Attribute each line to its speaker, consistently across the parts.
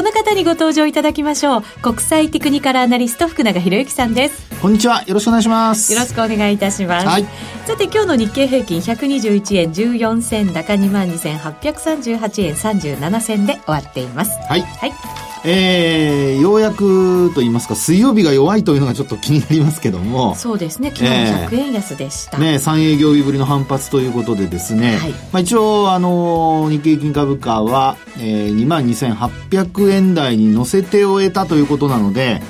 Speaker 1: この方にご登場いただきましょう。国際テクニカルアナリスト福永博之さんです。
Speaker 2: こんにちは。よろしくお願いします。
Speaker 1: よろしくお願いいたします、はい、さて今日の日経平均121円14銭高2万2838円37銭で終わっています。
Speaker 2: はい、はい。えー、ようやくと言いますか、水曜日が弱いというのがちょっと気になりますけども。
Speaker 1: そうですね、昨日100円安でした。
Speaker 2: えー、ね、3営業日ぶりの反発ということでですね、はい、まあ一応、あのー、日経金株価は、えー、22,800円台に乗せて終えたということなので、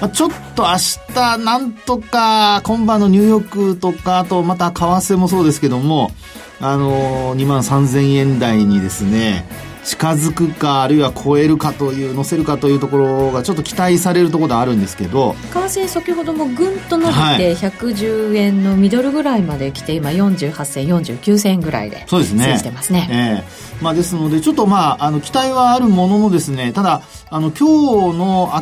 Speaker 2: まあ、ちょっと明日、なんとか、今晩のニューヨークとか、あとまた為替もそうですけども、あのー、2万3000円台にですね、近づくかあるいは超えるかという乗せるかというところがちょっと期待されるところであるんですけど
Speaker 1: 為替先ほどもぐんと伸びて110円のミドルぐらいまで来て今48銭49銭ぐらいで
Speaker 2: そうですね。
Speaker 1: してますね、
Speaker 2: えーまあ、ですのでちょっとまああの期待はあるもののですねただあの今日の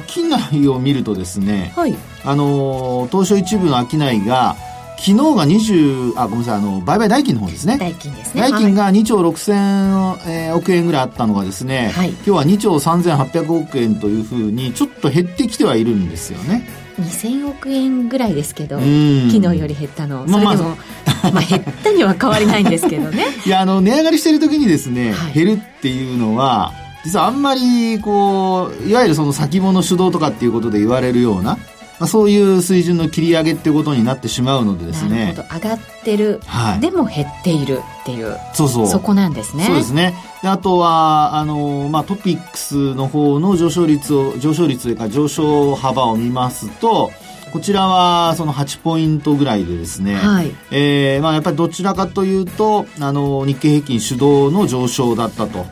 Speaker 2: 商いを見るとですね、はい、あの東証一部の商いが昨日が20、あ、ごめんなさい、あの、売買代金の方ですね。
Speaker 1: 代金ですね。
Speaker 2: 代金が2兆6000億円ぐらいあったのがですね、はい、今日は2兆3800億円というふうに、ちょっと減ってきてはいるんですよね。
Speaker 1: 2000億円ぐらいですけど、昨日より減ったの。それでも、まあ、まあ、減ったには変わりないんですけどね。
Speaker 2: いや、あの、値上がりしてる時にですね、はい、減るっていうのは、実はあんまり、こう、いわゆるその先物主導とかっていうことで言われるような、まあ、そういう水準の切り上げっていうことになってしまうのでですね。
Speaker 1: 上がってる、はい、でも減っているっていう。
Speaker 2: そうそう。
Speaker 1: そこなんですね。
Speaker 2: そうですね。であとはあの、まあ、トピックスの方の上昇率を上昇率というか上昇幅を見ますとこちらはその8ポイントぐらいでですね、はい、えー、まあ、やっぱりどちらかというとあの日経平均主導の上昇だったと。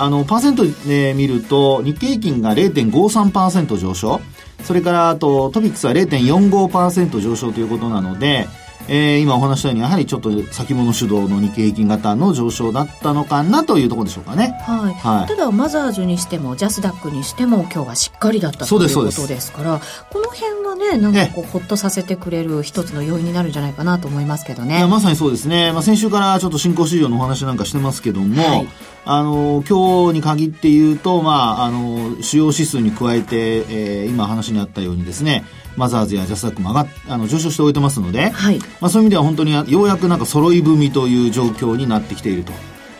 Speaker 2: あのパーセントで見ると日経平均が0.53%上昇それからあとトピックスは0.45%上昇ということなので、えー、今お話したようにやはりちょっと先物主導の日経平均型の上昇だったのかなというところでしょうかね。
Speaker 1: はい。はい、ただマザーズにしてもジャスダックにしても今日はしっかりだったということですからこの辺はねなんかこうほっとさせてくれる一つの要因になるんじゃないかなと思いますけどね。
Speaker 2: まさにそうですね。まあ、先週からちょっと新興市場のお話なんかしてますけども、はい、あの今日に限って言うと、まあ、あの主要指数に加えて、えー、今話にあったようにですねマザーズやジャスダックも上があの上昇しておいてますので、はい、まあ、そういう意味では本当にようやくなんか揃い踏みという状況になってきていると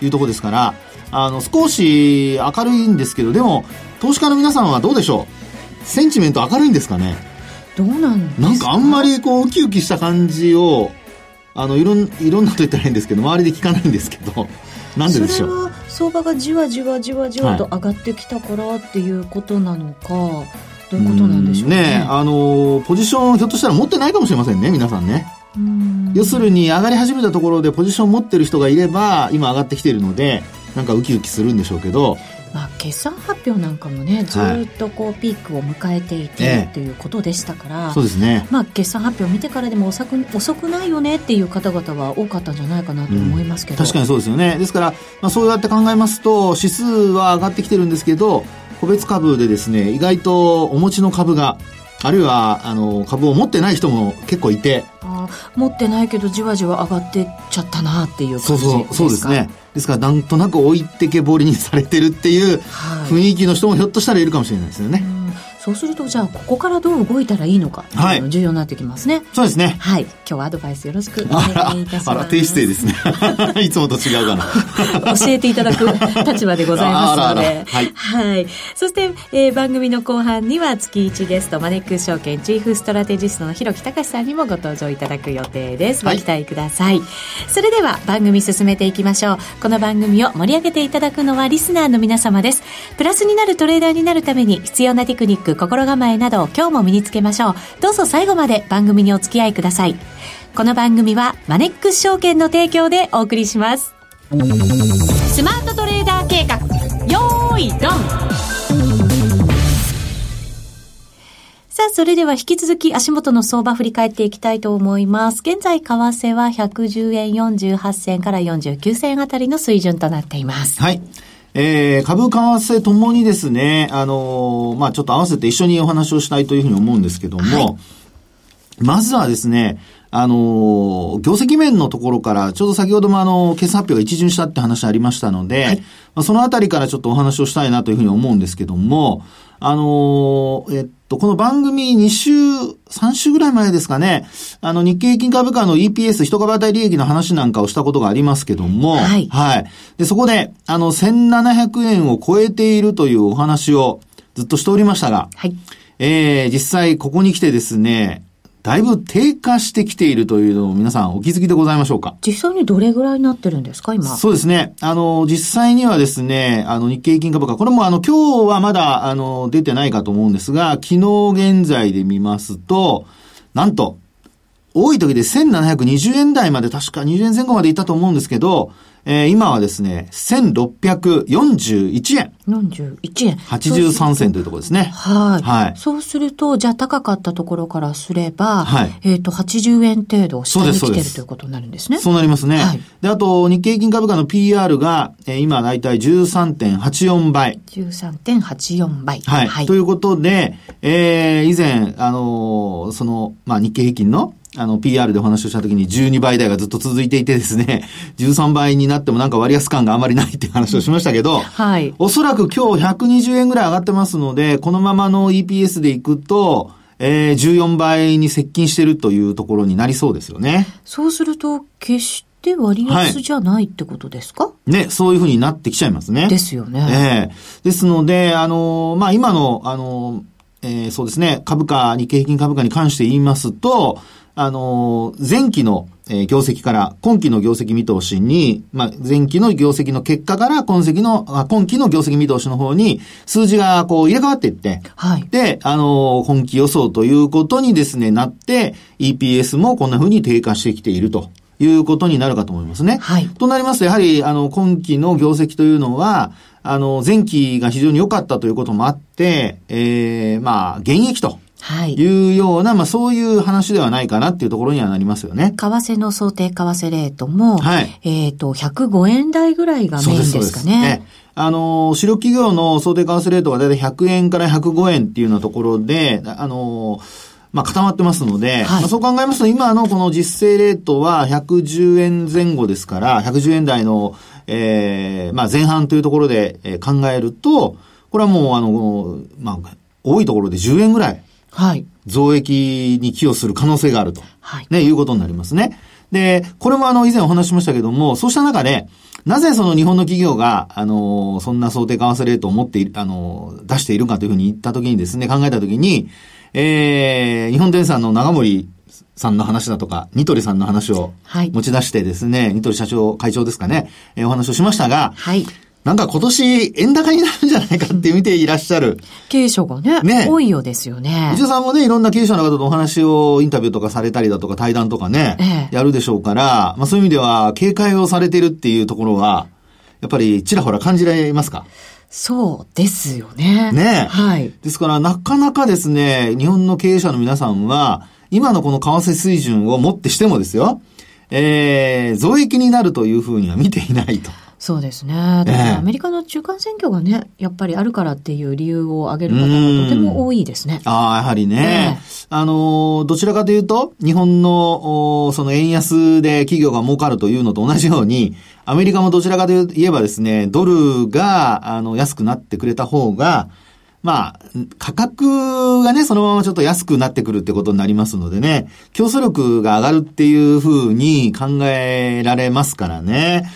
Speaker 2: いうところですからあの少し明るいんですけどでも投資家の皆さんはどうでしょう？センチメント明るいんですかね？
Speaker 1: どうなんですか？
Speaker 2: なんかあんまりこうウキウキした感じをあのいろんいろんなと言ったらいいんですけど周りで聞かないんですけど なんででしょう？
Speaker 1: 相場がじわじわじわじわと上がってきたからっていうことなのか、はい、どういうことなんでしょうね。
Speaker 2: ねあのポジションひょっとしたら持ってないかもしれませんね皆さんね。要するに上がり始めたところでポジション持ってる人がいれば今上がってきているのでなんかウキウキするんでしょうけど。
Speaker 1: まあ、決算発表なんかもねずっとこうピークを迎えていてということでしたから、
Speaker 2: そうですね、
Speaker 1: まあ、決算発表を見てからでも遅く遅くないよねっていう方々は多かったんじゃないかなと思いますけど、
Speaker 2: うん、確かにそうですよね。ですから、まあ、そうやって考えますと指数は上がってきてるんですけど個別株でですね意外とお持ちの株があるいはあの株を持ってない人も結構いて。
Speaker 1: あ持ってないけどじわじわ上がってっちゃったなっていう感じそう
Speaker 2: そうそうですね。ですからなんとなく置いてけぼりにされてるっていう雰囲気の人もひょっとしたらいるかもしれないですよね、はい
Speaker 1: そうするとじゃあここからどう動いたらいいのかはい、重要になってきますね。
Speaker 2: そうですね。
Speaker 1: はい。今日はアドバイスよろしくお願いいたします。あら
Speaker 2: 低姿勢ですね。いつもと違うか
Speaker 1: な。教えていただく 立場でございますので。はい、はい、そして、えー、番組の後半には月1ゲストマネックス証券チーフストラテジストの広木隆さんにもご登場いただく予定です。ご期待ください、はい、それでは番組進めていきましょう。この番組を盛り上げていただくのはリスナーの皆様です。プラスになるトレーダーになるために必要なテクニック心構えなど今日も身につけましょう。どうぞ最後まで番組にお付き合いください。この番組はマネックス証券の提供でお送りします。スマートトレーダー計画、よーい、ドンさあ、それでは引き続き足元の相場振り返っていきたいと思います。現在、為替は110円48銭から49銭あたりの水準となっています。
Speaker 2: はい。えー、株、為替ともにですね、あのー、まあちょっと合わせて一緒にお話をしたいというふうに思うんですけども、はい、まずはですね、あの、業績面のところから、ちょうど先ほどもあの、決算発表が一巡したって話ありましたので、はい、まあ、そのあたりからちょっとお話をしたいなというふうに思うんですけども、あの、えっと、この番組2週、3週ぐらい前ですかね、あの、日経平均株価の EPS、一株当たり利益の話なんかをしたことがありますけども、はい。はい。で、そこで、あの、1700円を超えているというお話をずっとしておりましたが、はい。えー、実際ここに来てですね、だいぶ低下してきているというのを皆さんお気づきでございましょうか？
Speaker 1: 実際にどれぐらいになってるんですか、今？
Speaker 2: そうですね。あの、実際にはですね、あの、日経平均株価、これもあの、今日はまだ、あの、出てないかと思うんですが、昨日現在で見ますと、なんと、多い時で1720円台まで確か20円前後までいったと思うんですけど、えー、今はですね、1641円。
Speaker 1: 41円。
Speaker 2: 83銭というところですね。
Speaker 1: はい。はい。そうすると、じゃあ高かったところからすれば、はい。えっ、ー、と、80円程度下に来てるということになるんですね。
Speaker 2: そうなりますね。はい。で、あと、日経平均株価の PR が、えー、今だいたい13.84倍。
Speaker 1: 13.84倍。
Speaker 2: はい。はい。ということで、えー、以前、あのー、その、まあ、日経平均のあの、PR でお話をしたときに12倍台がずっと続いていてですね、13倍になってもなんか割安感があまりないっていう話をしましたけど、はい。おそらく今日120円ぐらい上がってますので、このままの EPS でいくと、えー、14倍に接近してるというところになりそうですよね。
Speaker 1: そうすると、決して割安じゃないってことですか、は
Speaker 2: い、ね、そういうふうになってきちゃいますね。
Speaker 1: ですよね。
Speaker 2: ええー、ですので、あのー、まあ、今の、あのー、えー、そうですね、株価、日経平均株価に関して言いますと、あの、前期の業績から今期の業績見通しに、まあ、前期の業績の結果から今期の、今期の業績見通しの方に数字がこう入れ替わっていって、はい。で、あの、今期予想ということにですね、なって、EPS もこんな風に低下してきていると。いうことになるかと思いますね。はい。となりますと、やはり、あの、今期の業績というのは、あの、前期が非常に良かったということもあって、ええー、まあ、現役と。はい。いうような、まあそういう話ではないかなっていうところにはなりますよね。
Speaker 1: 為替の想定為替レートも、はい。えっ、ー、と、105円台ぐらいがメインですかね。ね
Speaker 2: あの、主力企業の想定為替レートがだいたい100円から105円っていうようなところで、あの、まあ、固まってますので、はい、まあ、そう考えますと、今のこの実勢レートは110円前後ですから、110円台の、ええー、まあ、前半というところで、え考えると、これはもう、あの、まあ、多いところで10円ぐらいはい。増益に寄与する可能性があると。はい。ね、いうことになりますね。で、これもあの、以前お話しましたけども、そうした中で、なぜその日本の企業が、あの、そんな想定為替レートを持っている、あの、出しているかというふうに言ったときにですね、考えたときに、えー、日本電産の長森さんの話だとか、ニトリさんの話を持ち出してですね、はい、ニトリ社長、会長ですかね、えー、お話をしましたが、はい。なんか今年円高になるんじゃないかって見ていらっしゃる。
Speaker 1: 経営者がね、ね多いようですよね。
Speaker 2: 内田さんもね、いろんな経営者の方とお話をインタビューとかされたりだとか対談とかね、ええ、やるでしょうから、まあそういう意味では警戒をされてるっていうところは、やっぱりちらほら感じられますか？
Speaker 1: そうですよね。
Speaker 2: ねはい。ですから、なかなかですね、日本の経営者の皆さんは、今のこの為替水準をもってしてもですよ、えー、増益になるというふうには見ていないと。
Speaker 1: そうですね。だからアメリカの中間選挙がね、やっぱりあるからっていう理由を挙げる方がとても多いですね。
Speaker 2: ああ、やはりね。あの、どちらかというと、日本の、その円安で企業が儲かるというのと同じように、アメリカもどちらかといえばですね、ドルが、あの、安くなってくれた方が、まあ、価格がね、そのままちょっと安くなってくるってことになりますのでね、競争力が上がるっていうふうに考えられますからね。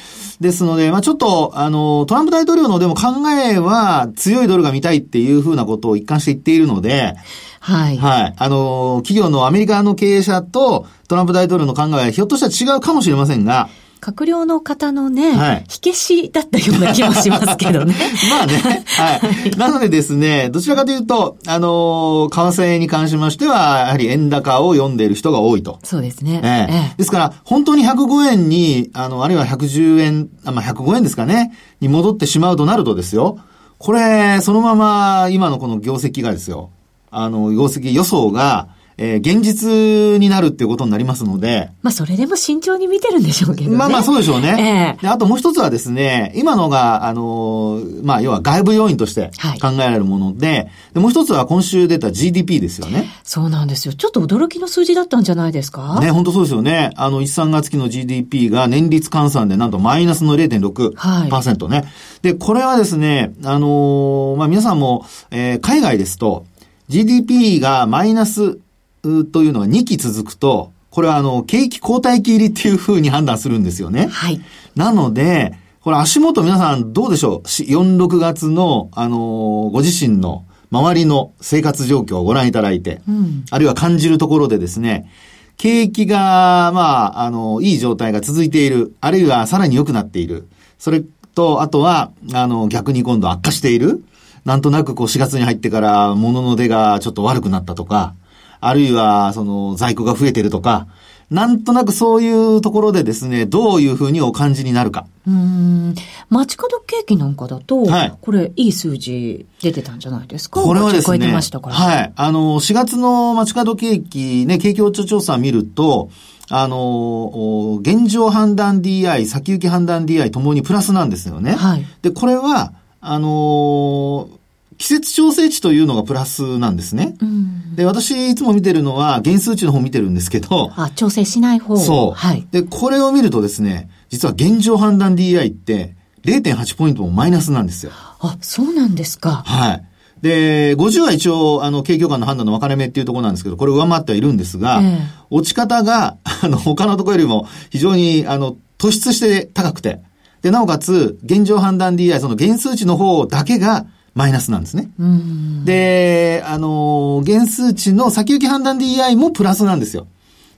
Speaker 2: ですので、まあちょっと、あの、トランプ大統領のでも考えは強いドルが見たいっていうふうなことを一貫して言っているので、はい。はい。あの、企業のアメリカの経営者とトランプ大統領の考えはひょっとしたら違うかもしれませんが、
Speaker 1: 閣僚の方のね、はい、火消しだったような気もしますけどね。
Speaker 2: まあね、はい。なのでですね、どちらかというと、あの為替に関しましては、やはり円高を読んでいる人が多いと。
Speaker 1: そうですね。
Speaker 2: えええ、ですから、本当に105円に、あの、あるいは110円、あまあ、105円ですかね、に戻ってしまうとなるとですよ、これ、そのまま今のこの業績がですよ、あの、業績予想が、えー、現実になるっていうことになりますので。
Speaker 1: まあ、それでも慎重に見てるんでしょうけどね。
Speaker 2: まあまあ、そうでしょうね。えー、であともう一つはですね、今のが、あのー、まあ、要は外部要因として考えられるもので、はい、でもう一つは今週出た GDP ですよね。
Speaker 1: そうなんですよ。ちょっと驚きの数字だったんじゃないですか？
Speaker 2: ね、本当そうですよね。あの、1、3月期の GDP が年率換算でなんとマイナスの0.6%ね。はい、で、これはですね、あのー、まあ、皆さんも、えー、海外ですと、GDP がマイナスというのが2期続くと、これはあの、景気後退期入りっていうふうに判断するんですよね。
Speaker 1: はい。
Speaker 2: なので、これ足元皆さんどうでしょう ?4、6月の、あのー、ご自身の周りの生活状況をご覧いただいて、うん、あるいは感じるところでですね、景気が、まあ、あの、いい状態が続いている、あるいはさらに良くなっている。それと、あとは、あの、逆に今度悪化している。なんとなくこう4月に入ってから物の出がちょっと悪くなったとか、あるいは、その、在庫が増えてるとか、なんとなくそういうところでですね、どういうふうにお感じになるか。
Speaker 1: うん。街角景気なんかだと、はい、これ、いい数字出てたんじゃないですか？
Speaker 2: これはです
Speaker 1: ね、
Speaker 2: はい。あの、4月の街角景気、ね、景況調査見ると、あの、現状判断 DI、先行き判断 DI ともにプラスなんですよね。
Speaker 1: はい。
Speaker 2: で、これは、あの季節調整値というのがプラスなんですね。うん、で、私いつも見てるのは原数値の方見てるんですけど。
Speaker 1: あ、調整しない方。
Speaker 2: そう。
Speaker 1: はい。
Speaker 2: で、これを見るとですね、実は現状判断 DI って0.8ポイントもマイナスなんですよ。
Speaker 1: あ、そうなんですか。
Speaker 2: はい。で、50は一応、あの、景況感の判断の分かれ目っていうところなんですけど、これ上回ってはいるんですが、えー、落ち方が、あの、他のところよりも非常に、あの、突出して高くて、で、なおかつ、現状判断 DI、その原数値の方だけが、マイナスなんですね。で、あの、原数値の先行き判断 DI もプラスなんですよ。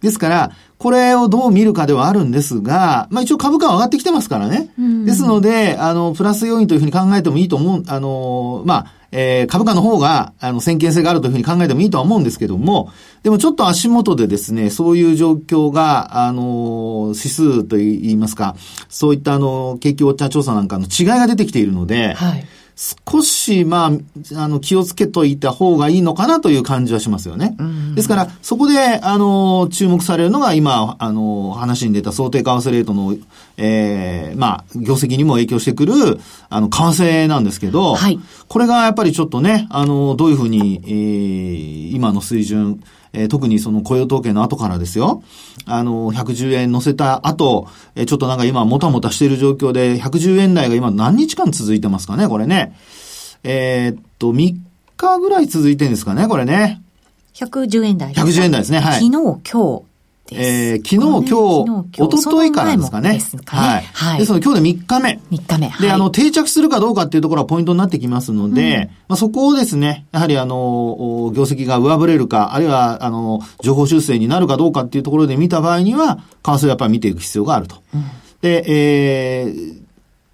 Speaker 2: ですから、これをどう見るかではあるんですが、まあ一応株価は上がってきてますからね。ですので、あの、プラス要因というふうに考えてもいいと思う、あの、まあ、えー、株価の方が、あの、先見性があるというふうに考えてもいいとは思うんですけども、でもちょっと足元でですね、そういう状況が、あの、指数といいますか、そういったあの、景気ウォッチャー調査なんかの違いが出てきているので、はい少し、まあ、あの、気をつけといた方がいいのかなという感じはしますよね。ですから、そこで、あの、注目されるのが今、あの、話に出た想定為替レートの、ええー、まあ、業績にも影響してくる、あの、為替なんですけど、はい、これがやっぱりちょっとね、あの、どういうふうに、えー、今の水準、えー、特にその雇用統計の後からですよ。あの、110円乗せた後、えー、ちょっとなんか今もたもたしている状況で、110円台が今何日間続いてますかね、これね。えー、っと、3日ぐらい続いてるんですかね、これね。
Speaker 1: 110円台
Speaker 2: です。110円台ですね、はい。
Speaker 1: 昨日、今日、
Speaker 2: えー、昨日、今日、おとといからですかね。ですかね。はい。はい。ですので、今日で3日目。
Speaker 1: 3日目。
Speaker 2: で、あの、定着するかどうかっていうところはポイントになってきますので、うん、まあ、そこをですね、やはりあの、業績が上振れるか、あるいは、あの、情報修正になるかどうかっていうところで見た場合には、為替をやっぱり見ていく必要があると。うん、で、えー、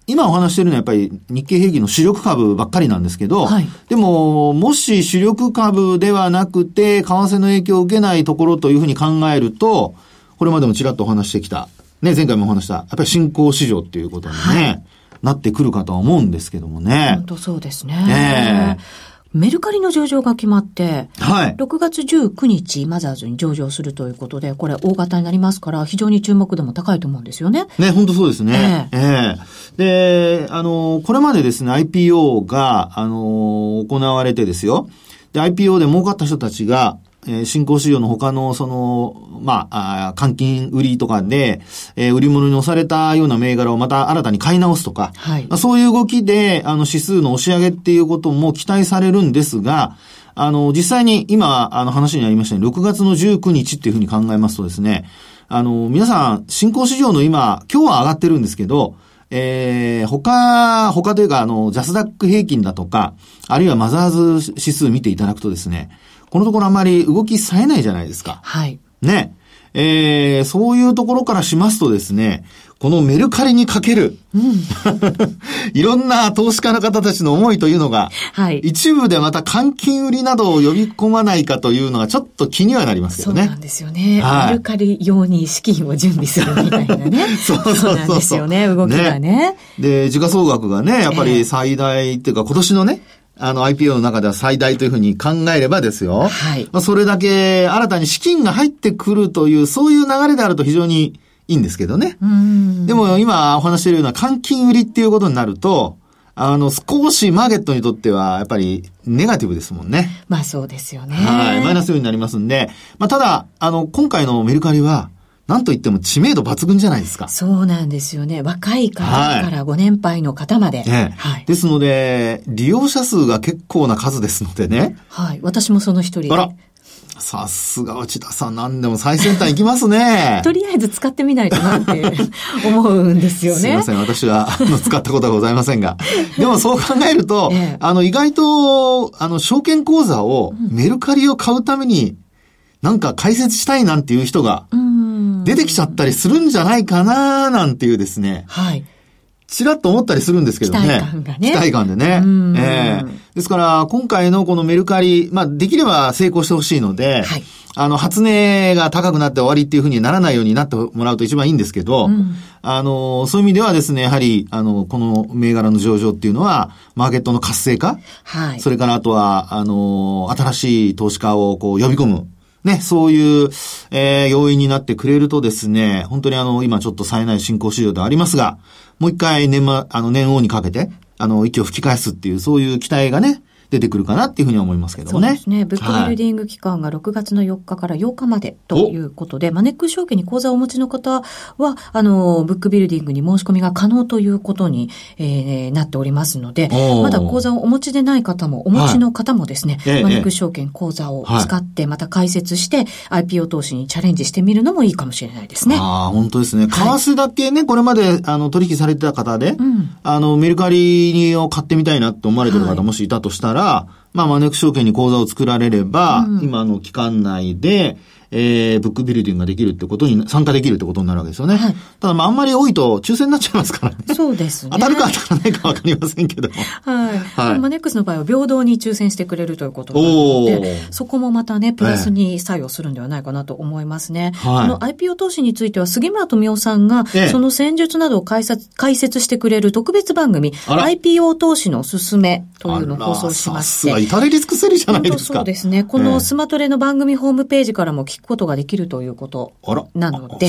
Speaker 2: 今お話してるのはやっぱり日経平均の主力株ばっかりなんですけど、はい、でも、もし主力株ではなくて、為替の影響を受けないところというふうに考えると、これまでもちらっとお話してきた、ね、前回もお話した、やっぱり新興市場っていうことにね、はい、なってくるかとは思うんですけどもね。
Speaker 1: 本当そうですね。えーメルカリの上場が決まって、
Speaker 2: はい。
Speaker 1: 6月19日、マザーズに上場するということで、これ大型になりますから、非常に注目度も高いと思うんですよね。
Speaker 2: ね、本当そうですね。ええええで、あの、これまでですね、IPO が、あの、行われてですよ。で、IPO で儲かった人たちが、えー、新興市場の他の、その、まあ、換金売りとかで、えー、売り物に押されたような銘柄をまた新たに買い直すとか、はい、まあ、そういう動きで、あの、指数の押し上げっていうことも期待されるんですが、あの、実際に今、あの話にありましたように、6月の19日っていうふうに考えますとですね、あの、皆さん、新興市場の今、今日は上がってるんですけど、えー、他、他というか、あの、ジャスダック平均だとか、あるいはマザーズ指数見ていただくとですね、このところあまり動き冴えないじゃないですか。
Speaker 1: はい。
Speaker 2: ね。えー、そういうところからしますとですね、このメルカリにかける、うん、いろんな投資家の方たちの思いというのが、はい、一部でまた換金売りなどを呼び込まないかというのがちょっと気にはなりますよね。
Speaker 1: そうなんですよね。はい、メルカリ用に資金を準備するみたいなね。そうそうそうなんですよね、動きがね。ね
Speaker 2: で、時価総額がね、やっぱり最大っていうか今年のね、あの IPO の中では最大というふうに考えればですよ。はい。まあ、それだけ新たに資金が入ってくるという、そういう流れであると非常にいいんですけどね。でも今お話しているような換金売りっていうことになると、あの、少しマーケットにとっては、やっぱり、ネガティブですもんね。
Speaker 1: まあそうですよね。
Speaker 2: はい。マイナス要になりますんで、まあただ、あの、今回のメルカリは、なんといっても知名度抜群じゃないですか。
Speaker 1: そうなんですよね。若い方からご年配の方まで。
Speaker 2: ね、はい。ですので、利用者数が結構な数ですのでね。
Speaker 1: はい。私もその一人で。あら。
Speaker 2: さすが内田さん、何でも最先端行きますね。
Speaker 1: とりあえず使ってみないとなって思うんですよね。す
Speaker 2: いません、私は使ったことはございませんが。でもそう考えると、ええ、あの、意外と、あの、証券口座を、メルカリを買うために、なんか解説したいなんていう人が、出てきちゃったりするんじゃないかななんていうですね。はい。ちらっと思ったりするんですけどね。期
Speaker 1: 待感がね。
Speaker 2: 期待感でね。ええー、ですから、今回のこのメルカリ、まあ、できれば成功してほしいので、はい、あの、初値が高くなって終わりっていうふうにならないようになってもらうと一番いいんですけど、うん、あの、そういう意味ではですね、やはり、あの、この銘柄の上場っていうのは、マーケットの活性化、はい、それからあとは、あの、新しい投資家をこう呼び込む。ね、そういう、えー、要因になってくれるとですね、本当にあの、今ちょっと冴えない進行市場ではありますが、もう一回年末、あの、年王にかけて、あの、息を吹き返すっていう、そういう期待がね、出てくるかなっていうふうに思いますけどもね。
Speaker 1: そうですね。ブックビルディング期間が6月の4日から8日までということで、マネックス証券に口座をお持ちの方は、あの、ブックビルディングに申し込みが可能ということに、えー、なっておりますので、まだ口座をお持ちでない方も、お持ちの方もですね、はい、マネックス証券口座を使って、また開設して、IPO 投資にチャレンジしてみるのもいいかもしれないですね。
Speaker 2: ああ、本当ですね。為替だけね、これまで、あの、取引されてた方で、うん、あの、メルカリを買ってみたいなって思われてる方もしいたとしたら、はいまあ、マネック証券に口座を作られれば、うん、今の期間内で、えー、ブックビルディングができるってことに、参加できるってことになるわけですよね。はい、ただ、まあ、あんまり多いと抽選になっちゃいますからね。
Speaker 1: そうですね。
Speaker 2: 当たるか当たらないかわかりませんけども。
Speaker 1: はい。はい、マネックスの場合は平等に抽選してくれるということなので、そこもまたね、プラスに作用するんではないかなと思いますね。はい、この IPO 投資については、杉村富夫さんが、その戦術などを解説解説してくれる特別番組、IPO 投資のおすすめというのを放送しまして。
Speaker 2: 至れり尽くせりじゃないですか。
Speaker 1: そうですね。このスマトレの番組ホームページからも聞くことができるということなので。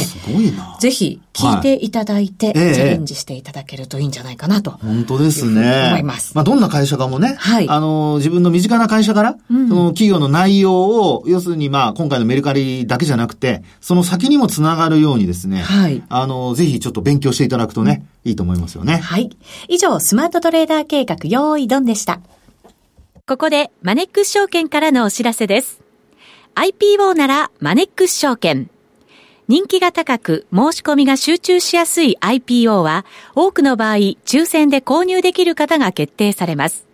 Speaker 1: ぜひ聞いていただいて、チャレンジしていただけるといいんじゃないかなと。
Speaker 2: 本当ですね。
Speaker 1: 思います。
Speaker 2: まあ、どんな会社かもね、はい。あの、自分の身近な会社から、その企業の内容を、要するにまあ、今回のメルカリだけじゃなくて、その先にもつながるようにですね、はい。あの、ぜひちょっと勉強していただくとね、いいと思いますよね。
Speaker 1: はい。以上、スマートトレーダー計画、用意ドンでした。ここで、マネックス証券からのお知らせです。IPO なら、マネックス証券。人気が高く申し込みが集中しやすい IPO は多くの場合抽選で購入できる方が決定されます。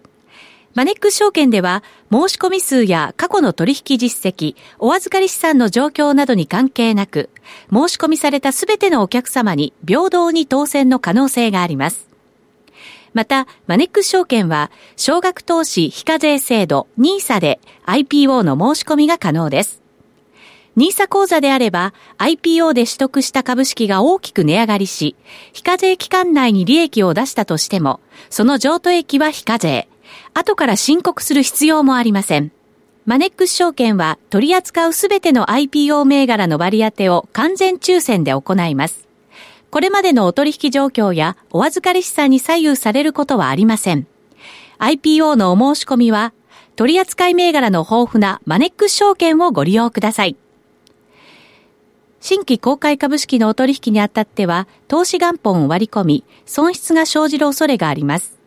Speaker 1: マネックス証券では申し込み数や過去の取引実績、お預かり資産の状況などに関係なく申し込みされたすべてのお客様に平等に当選の可能性があります。また、マネックス証券は、少額投資非課税制度 NISA で IPO の申し込みが可能です。NISA 口座であれば IPO で取得した株式が大きく値上がりし、非課税期間内に利益を出したとしても、その譲渡益は非課税。後から申告する必要もありません。マネックス証券は取り扱うすべての IPO 銘柄の割り当てを完全抽選で行います。これまでのお取引状況やお預かり資産に左右されることはありません。IPO のお申し込みは、取扱い銘柄の豊富なマネックス証券をご利用ください。新規公開株式のお取引にあたっては、投資元本を割り込み、損失が生じる恐れがあります。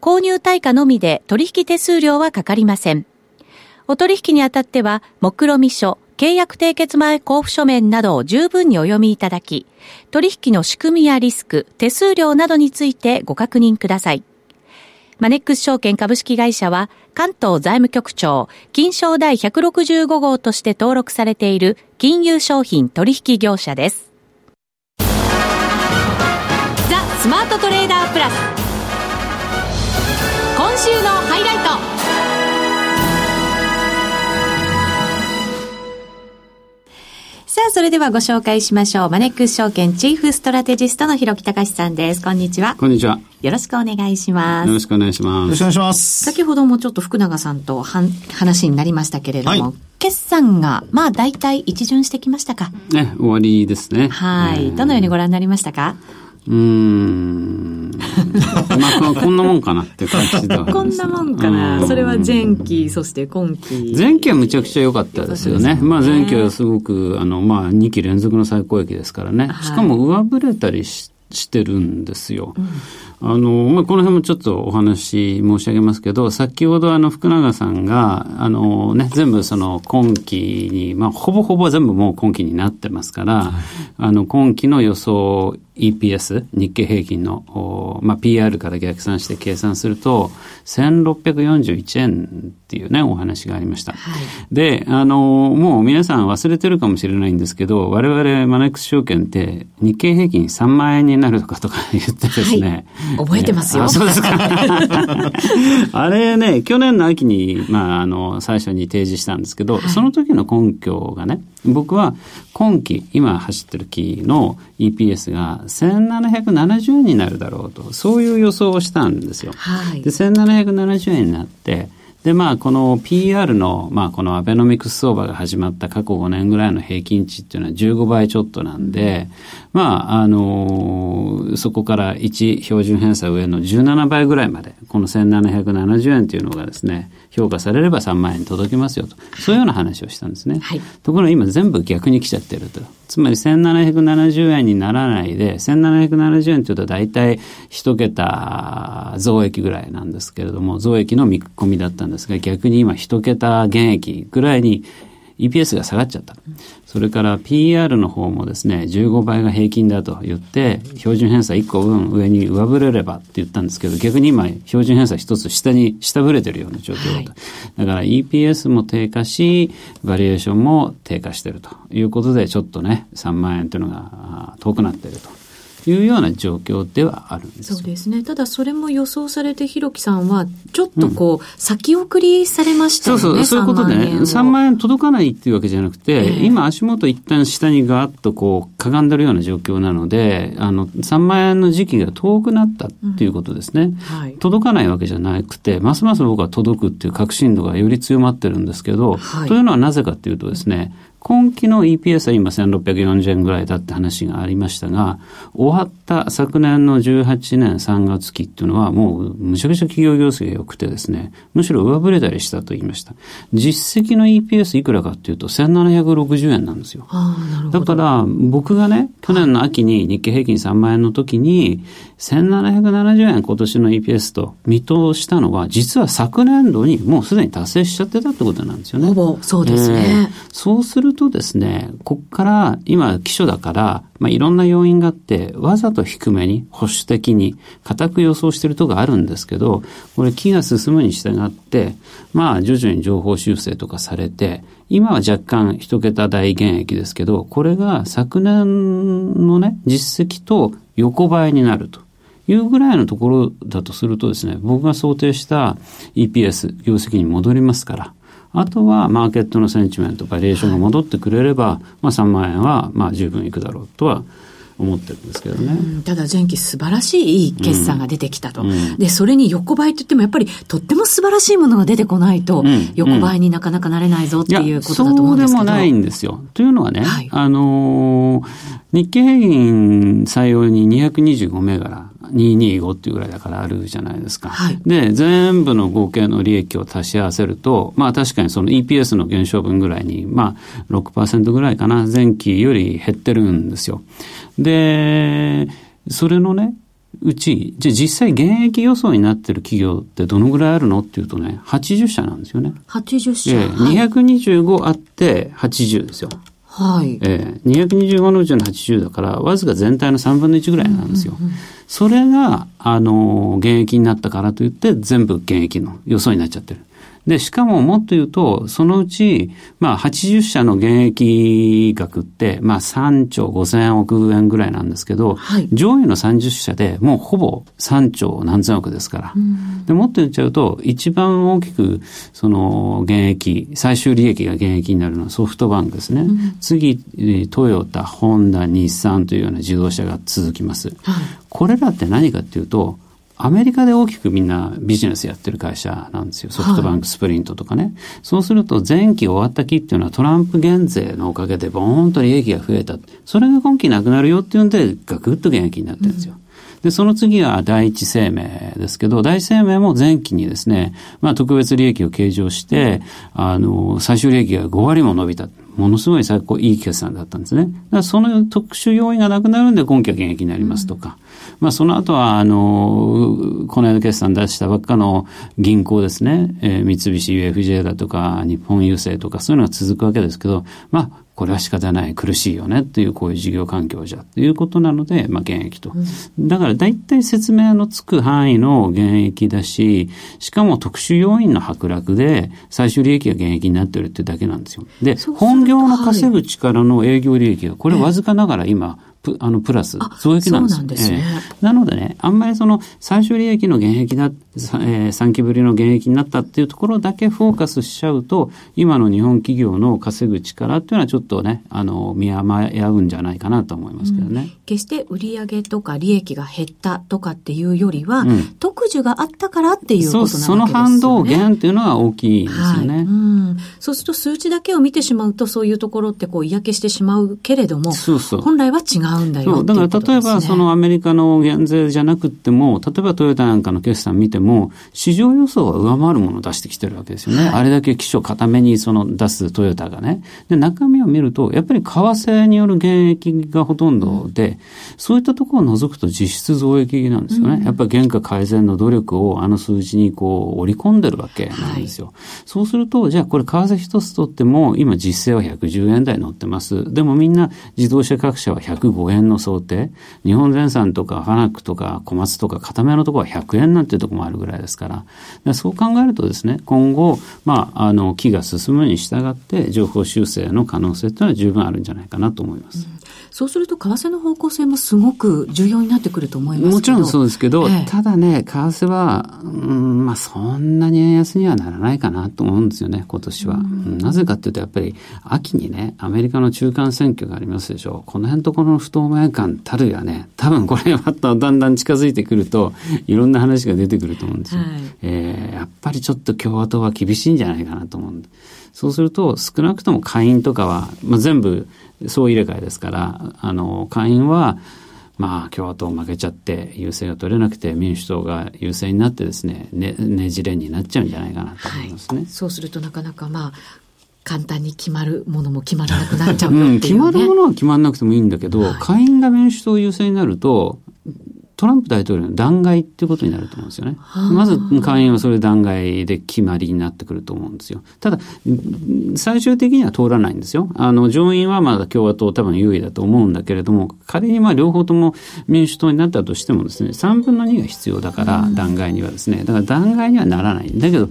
Speaker 1: 購入対価のみで取引手数料はかかりません。お取引にあたっては、目論見書、契約締結前交付書面などを十分にお読みいただき、取引の仕組みやリスク、手数料などについてご確認ください。マネックス証券株式会社は関東財務局長金賞第165号として登録されている金融商品取引業者です。ザ・スマートトレーダープラス今週のハイライトさあ、それではご紹介しましょう。マネックス証券チーフストラテジストの広木隆さんです。こんにちは。
Speaker 3: こんにちは。
Speaker 1: よろしくお願いします。
Speaker 3: よろしくお願いします。よ
Speaker 2: ろしくお願いします。
Speaker 1: 先ほどもちょっと福永さんとは話になりましたけれども、はい、決算が、まあ大体一巡してきましたか？
Speaker 3: ね、終わりですね。
Speaker 1: はい。どのようにご覧になりましたか？
Speaker 3: うん。まあ、こんなもんかなって感じだ、
Speaker 1: ね、こんなもんかな。それは前期、そして今期。
Speaker 3: 前期はむちゃくちゃ良かったですよね。ねまあ前期はすごく、あの、まあ2期連続の最高益ですからね。しかも上振れたりししてるんですよ。うんあの、まあ、この辺もちょっとお話申し上げますけど、先ほどあの、福永さんが、あのね、全部その今期に、まあ、ほぼほぼ全部もう今期になってますから、はい、あの、今期の予想 EPS、日経平均の、まあ、PR から逆算して計算すると、1641円っていうね、お話がありました。はい、で、あの、もう皆さん忘れてるかもしれないんですけど、我々マネックス証券って日経平均3万円になるとかとか言ってですね、
Speaker 1: はい、覚えてますよ。
Speaker 3: そうですか。あれね、去年の秋に、まあ、あの、最初に提示したんですけど、その時の根拠がね、僕は今期、今走ってる期の EPS が1770円になるだろうと、そういう予想をしたんですよ。はい、で、1770円になって、で、まあ、この PR の、まあ、このアベノミクス相場が始まった過去5年ぐらいの平均値っていうのは15倍ちょっとなんで、まあ、あのー、そこから1標準偏差上の17倍ぐらいまで、この1770円っていうのがですね、評価されれば3万円に届きますよと。そういうような話をしたんですね。はい、ところが今全部逆に来ちゃってると。つまり1770円にならないで、1770円というと大体一桁増益ぐらいなんですけれども、増益の見込みだったんですが、逆に今一桁減益ぐらいに EPS が下がっちゃった。それから PR の方もですね、15倍が平均だと言って、標準偏差1個分上に上振れればって言ったんですけど、逆に今、標準偏差1つ下に下振れてるような状況だと。はい、だから EPS も低下し、バリエーションも低下してるということで、ちょっとね、3万円というのが遠くなっていると。いうような状況ではあるんです
Speaker 1: そうですね。ただそれも予想されて、ひろきさんは、ちょっとこう、うん、先送りされましたよね。
Speaker 3: そうそう、そういうことでね、3万円届かないっていうわけじゃなくて、えー、今足元一旦下にガーッとこう、かがんでるような状況なので、あの、3万円の時期が遠くなったっていうことですね。うんはい、届かないわけじゃなくて、ますます僕は届くっていう確信度がより強まってるんですけど、はい、というのはなぜかっていうとですね、今期の EPS は今1640円ぐらいだって話がありましたが、終わった昨年の18年3月期っていうのはもうむちゃくちゃ企業業績が良くてですね、むしろ上振れたりしたと言いました。実績の EPS いくらかっていうと1760円なんですよ。だから僕がね、去年の秋に日経平均3万円の時に1770円今年の EPS と見通したのは実は昨年度にもうすでに達成しちゃってたってことなんですよね。
Speaker 1: ほぼそうですね。
Speaker 3: えー、そうするとですね、こっから今基礎だから、まあ、いろんな要因があって、わざと低めに、保守的に、固く予想しているとこがあるんですけど、これ気が進むに従って、まあ徐々に情報修正とかされて、今は若干一桁大減益ですけど、これが昨年のね、実績と横ばいになると。いうぐらいのところだとするとですね、僕が想定した EPS、業績に戻りますから、あとはマーケットのセンチメント、バリエーションが戻ってくれれば、はい、まあ3万円はまあ十分いくだろうとは思ってるんですけどね。
Speaker 1: ただ前期素晴らしい決算が出てきたと、うん、で、それに横ばいといってもやっぱりとっても素晴らしいものが出てこないと、うん、横ばいになかなかなれないぞっていうことだと思うんですけど。
Speaker 3: そうでもないんですよ。というのはね、はい、あのー、日経平均採用に225銘柄、225っていうぐらいだからあるじゃないですか。はい、で、全部の合計の利益を足し合わせると、まあ確かにその EPS の減少分ぐらいに、まあ6%ぐらいかな、前期より減ってるんですよ。で、それのね、うち、じゃ実際現役予想になってる企業ってどのぐらいあるのっていうとね、80社なんですよね。
Speaker 1: 80社。
Speaker 3: えー、225あって80ですよ。
Speaker 1: はい。
Speaker 3: えー、225のうちの80だから、わずか全体の3分の1ぐらいなんですよ。うんうんうん、それが、あの、現役になったからといって、全部現役の予想になっちゃってる。で、しかももっと言うと、そのうち、まあ、80社の現役額って、まあ、3兆5000億円ぐらいなんですけど、はい、上位の30社でもうほぼ3兆何千億ですから。で、もっと言っちゃうと、一番大きく、その、現役、最終利益が現役になるのはソフトバンクですね。うん、次、トヨタ、ホンダ、日産というような自動車が続きます。はい、これらって何かっていうと、アメリカで大きくみんなビジネスやってる会社なんですよ。ソフトバンク、スプリントとかね。はい、そうすると前期終わった期っていうのはトランプ減税のおかげでボーンと利益が増えた。それが今期なくなるよっていうんでガクッと減益になってるんですよ。うんで、その次は第一生命ですけど、第一生命も前期にですね、まあ特別利益を計上して、あの、最終利益が5割も伸びた。ものすごい最高いい決算だったんですね。だからその特殊要因がなくなるんで今期は減益になりますとか。まあその後は、あの、この間決算出したばっかの銀行ですね。えー、三菱 UFJ だとか、日本郵政とかそういうのが続くわけですけど、まあこれは仕方ない苦しいよねっていうこういう事業環境じゃっていうことなので、まあ、減益と。だから大体説明のつく範囲の減益だし、しかも特殊要因の剥落で最終利益が減益になってるってだけなんですよ。で、本業の稼ぐ力の営業利益がこれわずかながら今、プあのプラス。増益なんです。
Speaker 1: なんですね、
Speaker 3: えー、なのでね、あんまりその最終利益の減益だ、えー、3期ぶりの減益になったっていうところだけフォーカスしちゃうと、今の日本企業の稼ぐ力っていうのはちょっとね、あの、見誤うんじゃないかなと思いますけどね。うん、
Speaker 1: 決して売上とか利益が減ったとかっていうよりは、うん、特需があったからっていうことなんですよね。その
Speaker 3: 反動減っていうのは大きいですよね、はい、う
Speaker 1: ん。そうすると数値だけを見てしまうと、そういうところってこう嫌気してしまうけれども、そうそう。本来は違ううんだよそう
Speaker 3: だから例えばそのアメリカの減税じゃなくても、例えばトヨタなんかの決算見ても、市場予想は上回るものを出してきてるわけですよね。はい、あれだけ基礎固めにその出すトヨタがね。で、中身を見ると、やっぱり為替による減益がほとんどで、うん、そういったところを除くと実質増益なんですよね。うん、やっぱり原価改善の努力をあの数字にこう織り込んでるわけなんですよ。はい、そうすると、じゃあこれ為替一つとっても、今実勢は110円台乗ってます。でもみんな自動車各社は5円の想定？日本全産とかファナックとか小松とか固めのところは100円なんていうところもあるぐらいですから、らそう考えるとですね、今後、まあ、あの、木が進むに従って情報修正の可能性というのは十分あるんじゃないかなと思います。うん
Speaker 1: そうすると、為替の方向性もすごく重要になってくると思います
Speaker 3: もちろんそうですけど、ええ、ただね、為替は、うん、まあ、そんなに円安にはならないかなと思うんですよね、今年は。なぜかっていうと、やっぱり、秋にね、アメリカの中間選挙がありますでしょう。この辺とこの不透明感たるやね、多分これはだんだん近づいてくると、いろんな話が出てくると思うんですよ。はい、えー、やっぱりちょっと共和党は厳しいんじゃないかなと思うんで。そうすると、少なくとも下院とかは、まあ、全部、総入れ替えですから、あの、下院は、まあ、共和党負けちゃって優勢が取れなくて民主党が優勢になってですねねねじれになっちゃうんじゃないかなと思いますね、はい、
Speaker 1: そうするとなかなかまあ簡単に決まるものも決まらなくなっちゃう、ね、
Speaker 3: うん、決まるものは決まらなくてもいいんだけど、はい、下院が民主党優勢になるとトランプ大統領の弾劾っていうことになると思うんですよね。まず下院はそれ弾劾で決まりになってくると思うんですよ。ただ、最終的には通らないんですよ。あの、上院はまだ共和党多分優位だと思うんだけれども、仮にまあ両方とも民主党になったとしてもですね、3分の2が必要だから、弾劾にはですね。だから弾劾にはならない。だけど、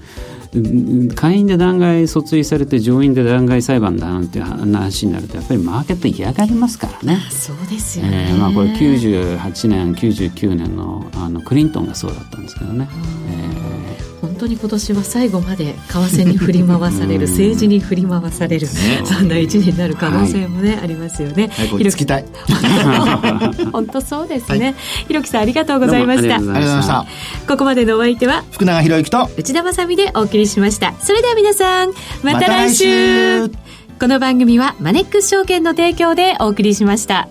Speaker 3: 下院で弾劾訴追されて上院で弾劾裁判だなんて話になるとやっぱりマーケット嫌がりますからね。
Speaker 1: そうですよね。
Speaker 3: えー、まあこれ98年99年のあのクリントンがそうだったんですけどね。
Speaker 1: えー本当に今年は最後まで為替に振り回される政治に振り回される、そんな一年になる可能性もね、はい、ありますよね。
Speaker 2: はい、つきたい。
Speaker 1: 本当そうですね。はい、ひろきさんありがとうございました。あ
Speaker 2: りがとうございました。
Speaker 1: ここまでのお相手は
Speaker 2: 福永博之と
Speaker 1: 内田まさでお送りしました。それでは皆さんまた来週。ま、来週この番組はマネックス証券の提供でお送りしました。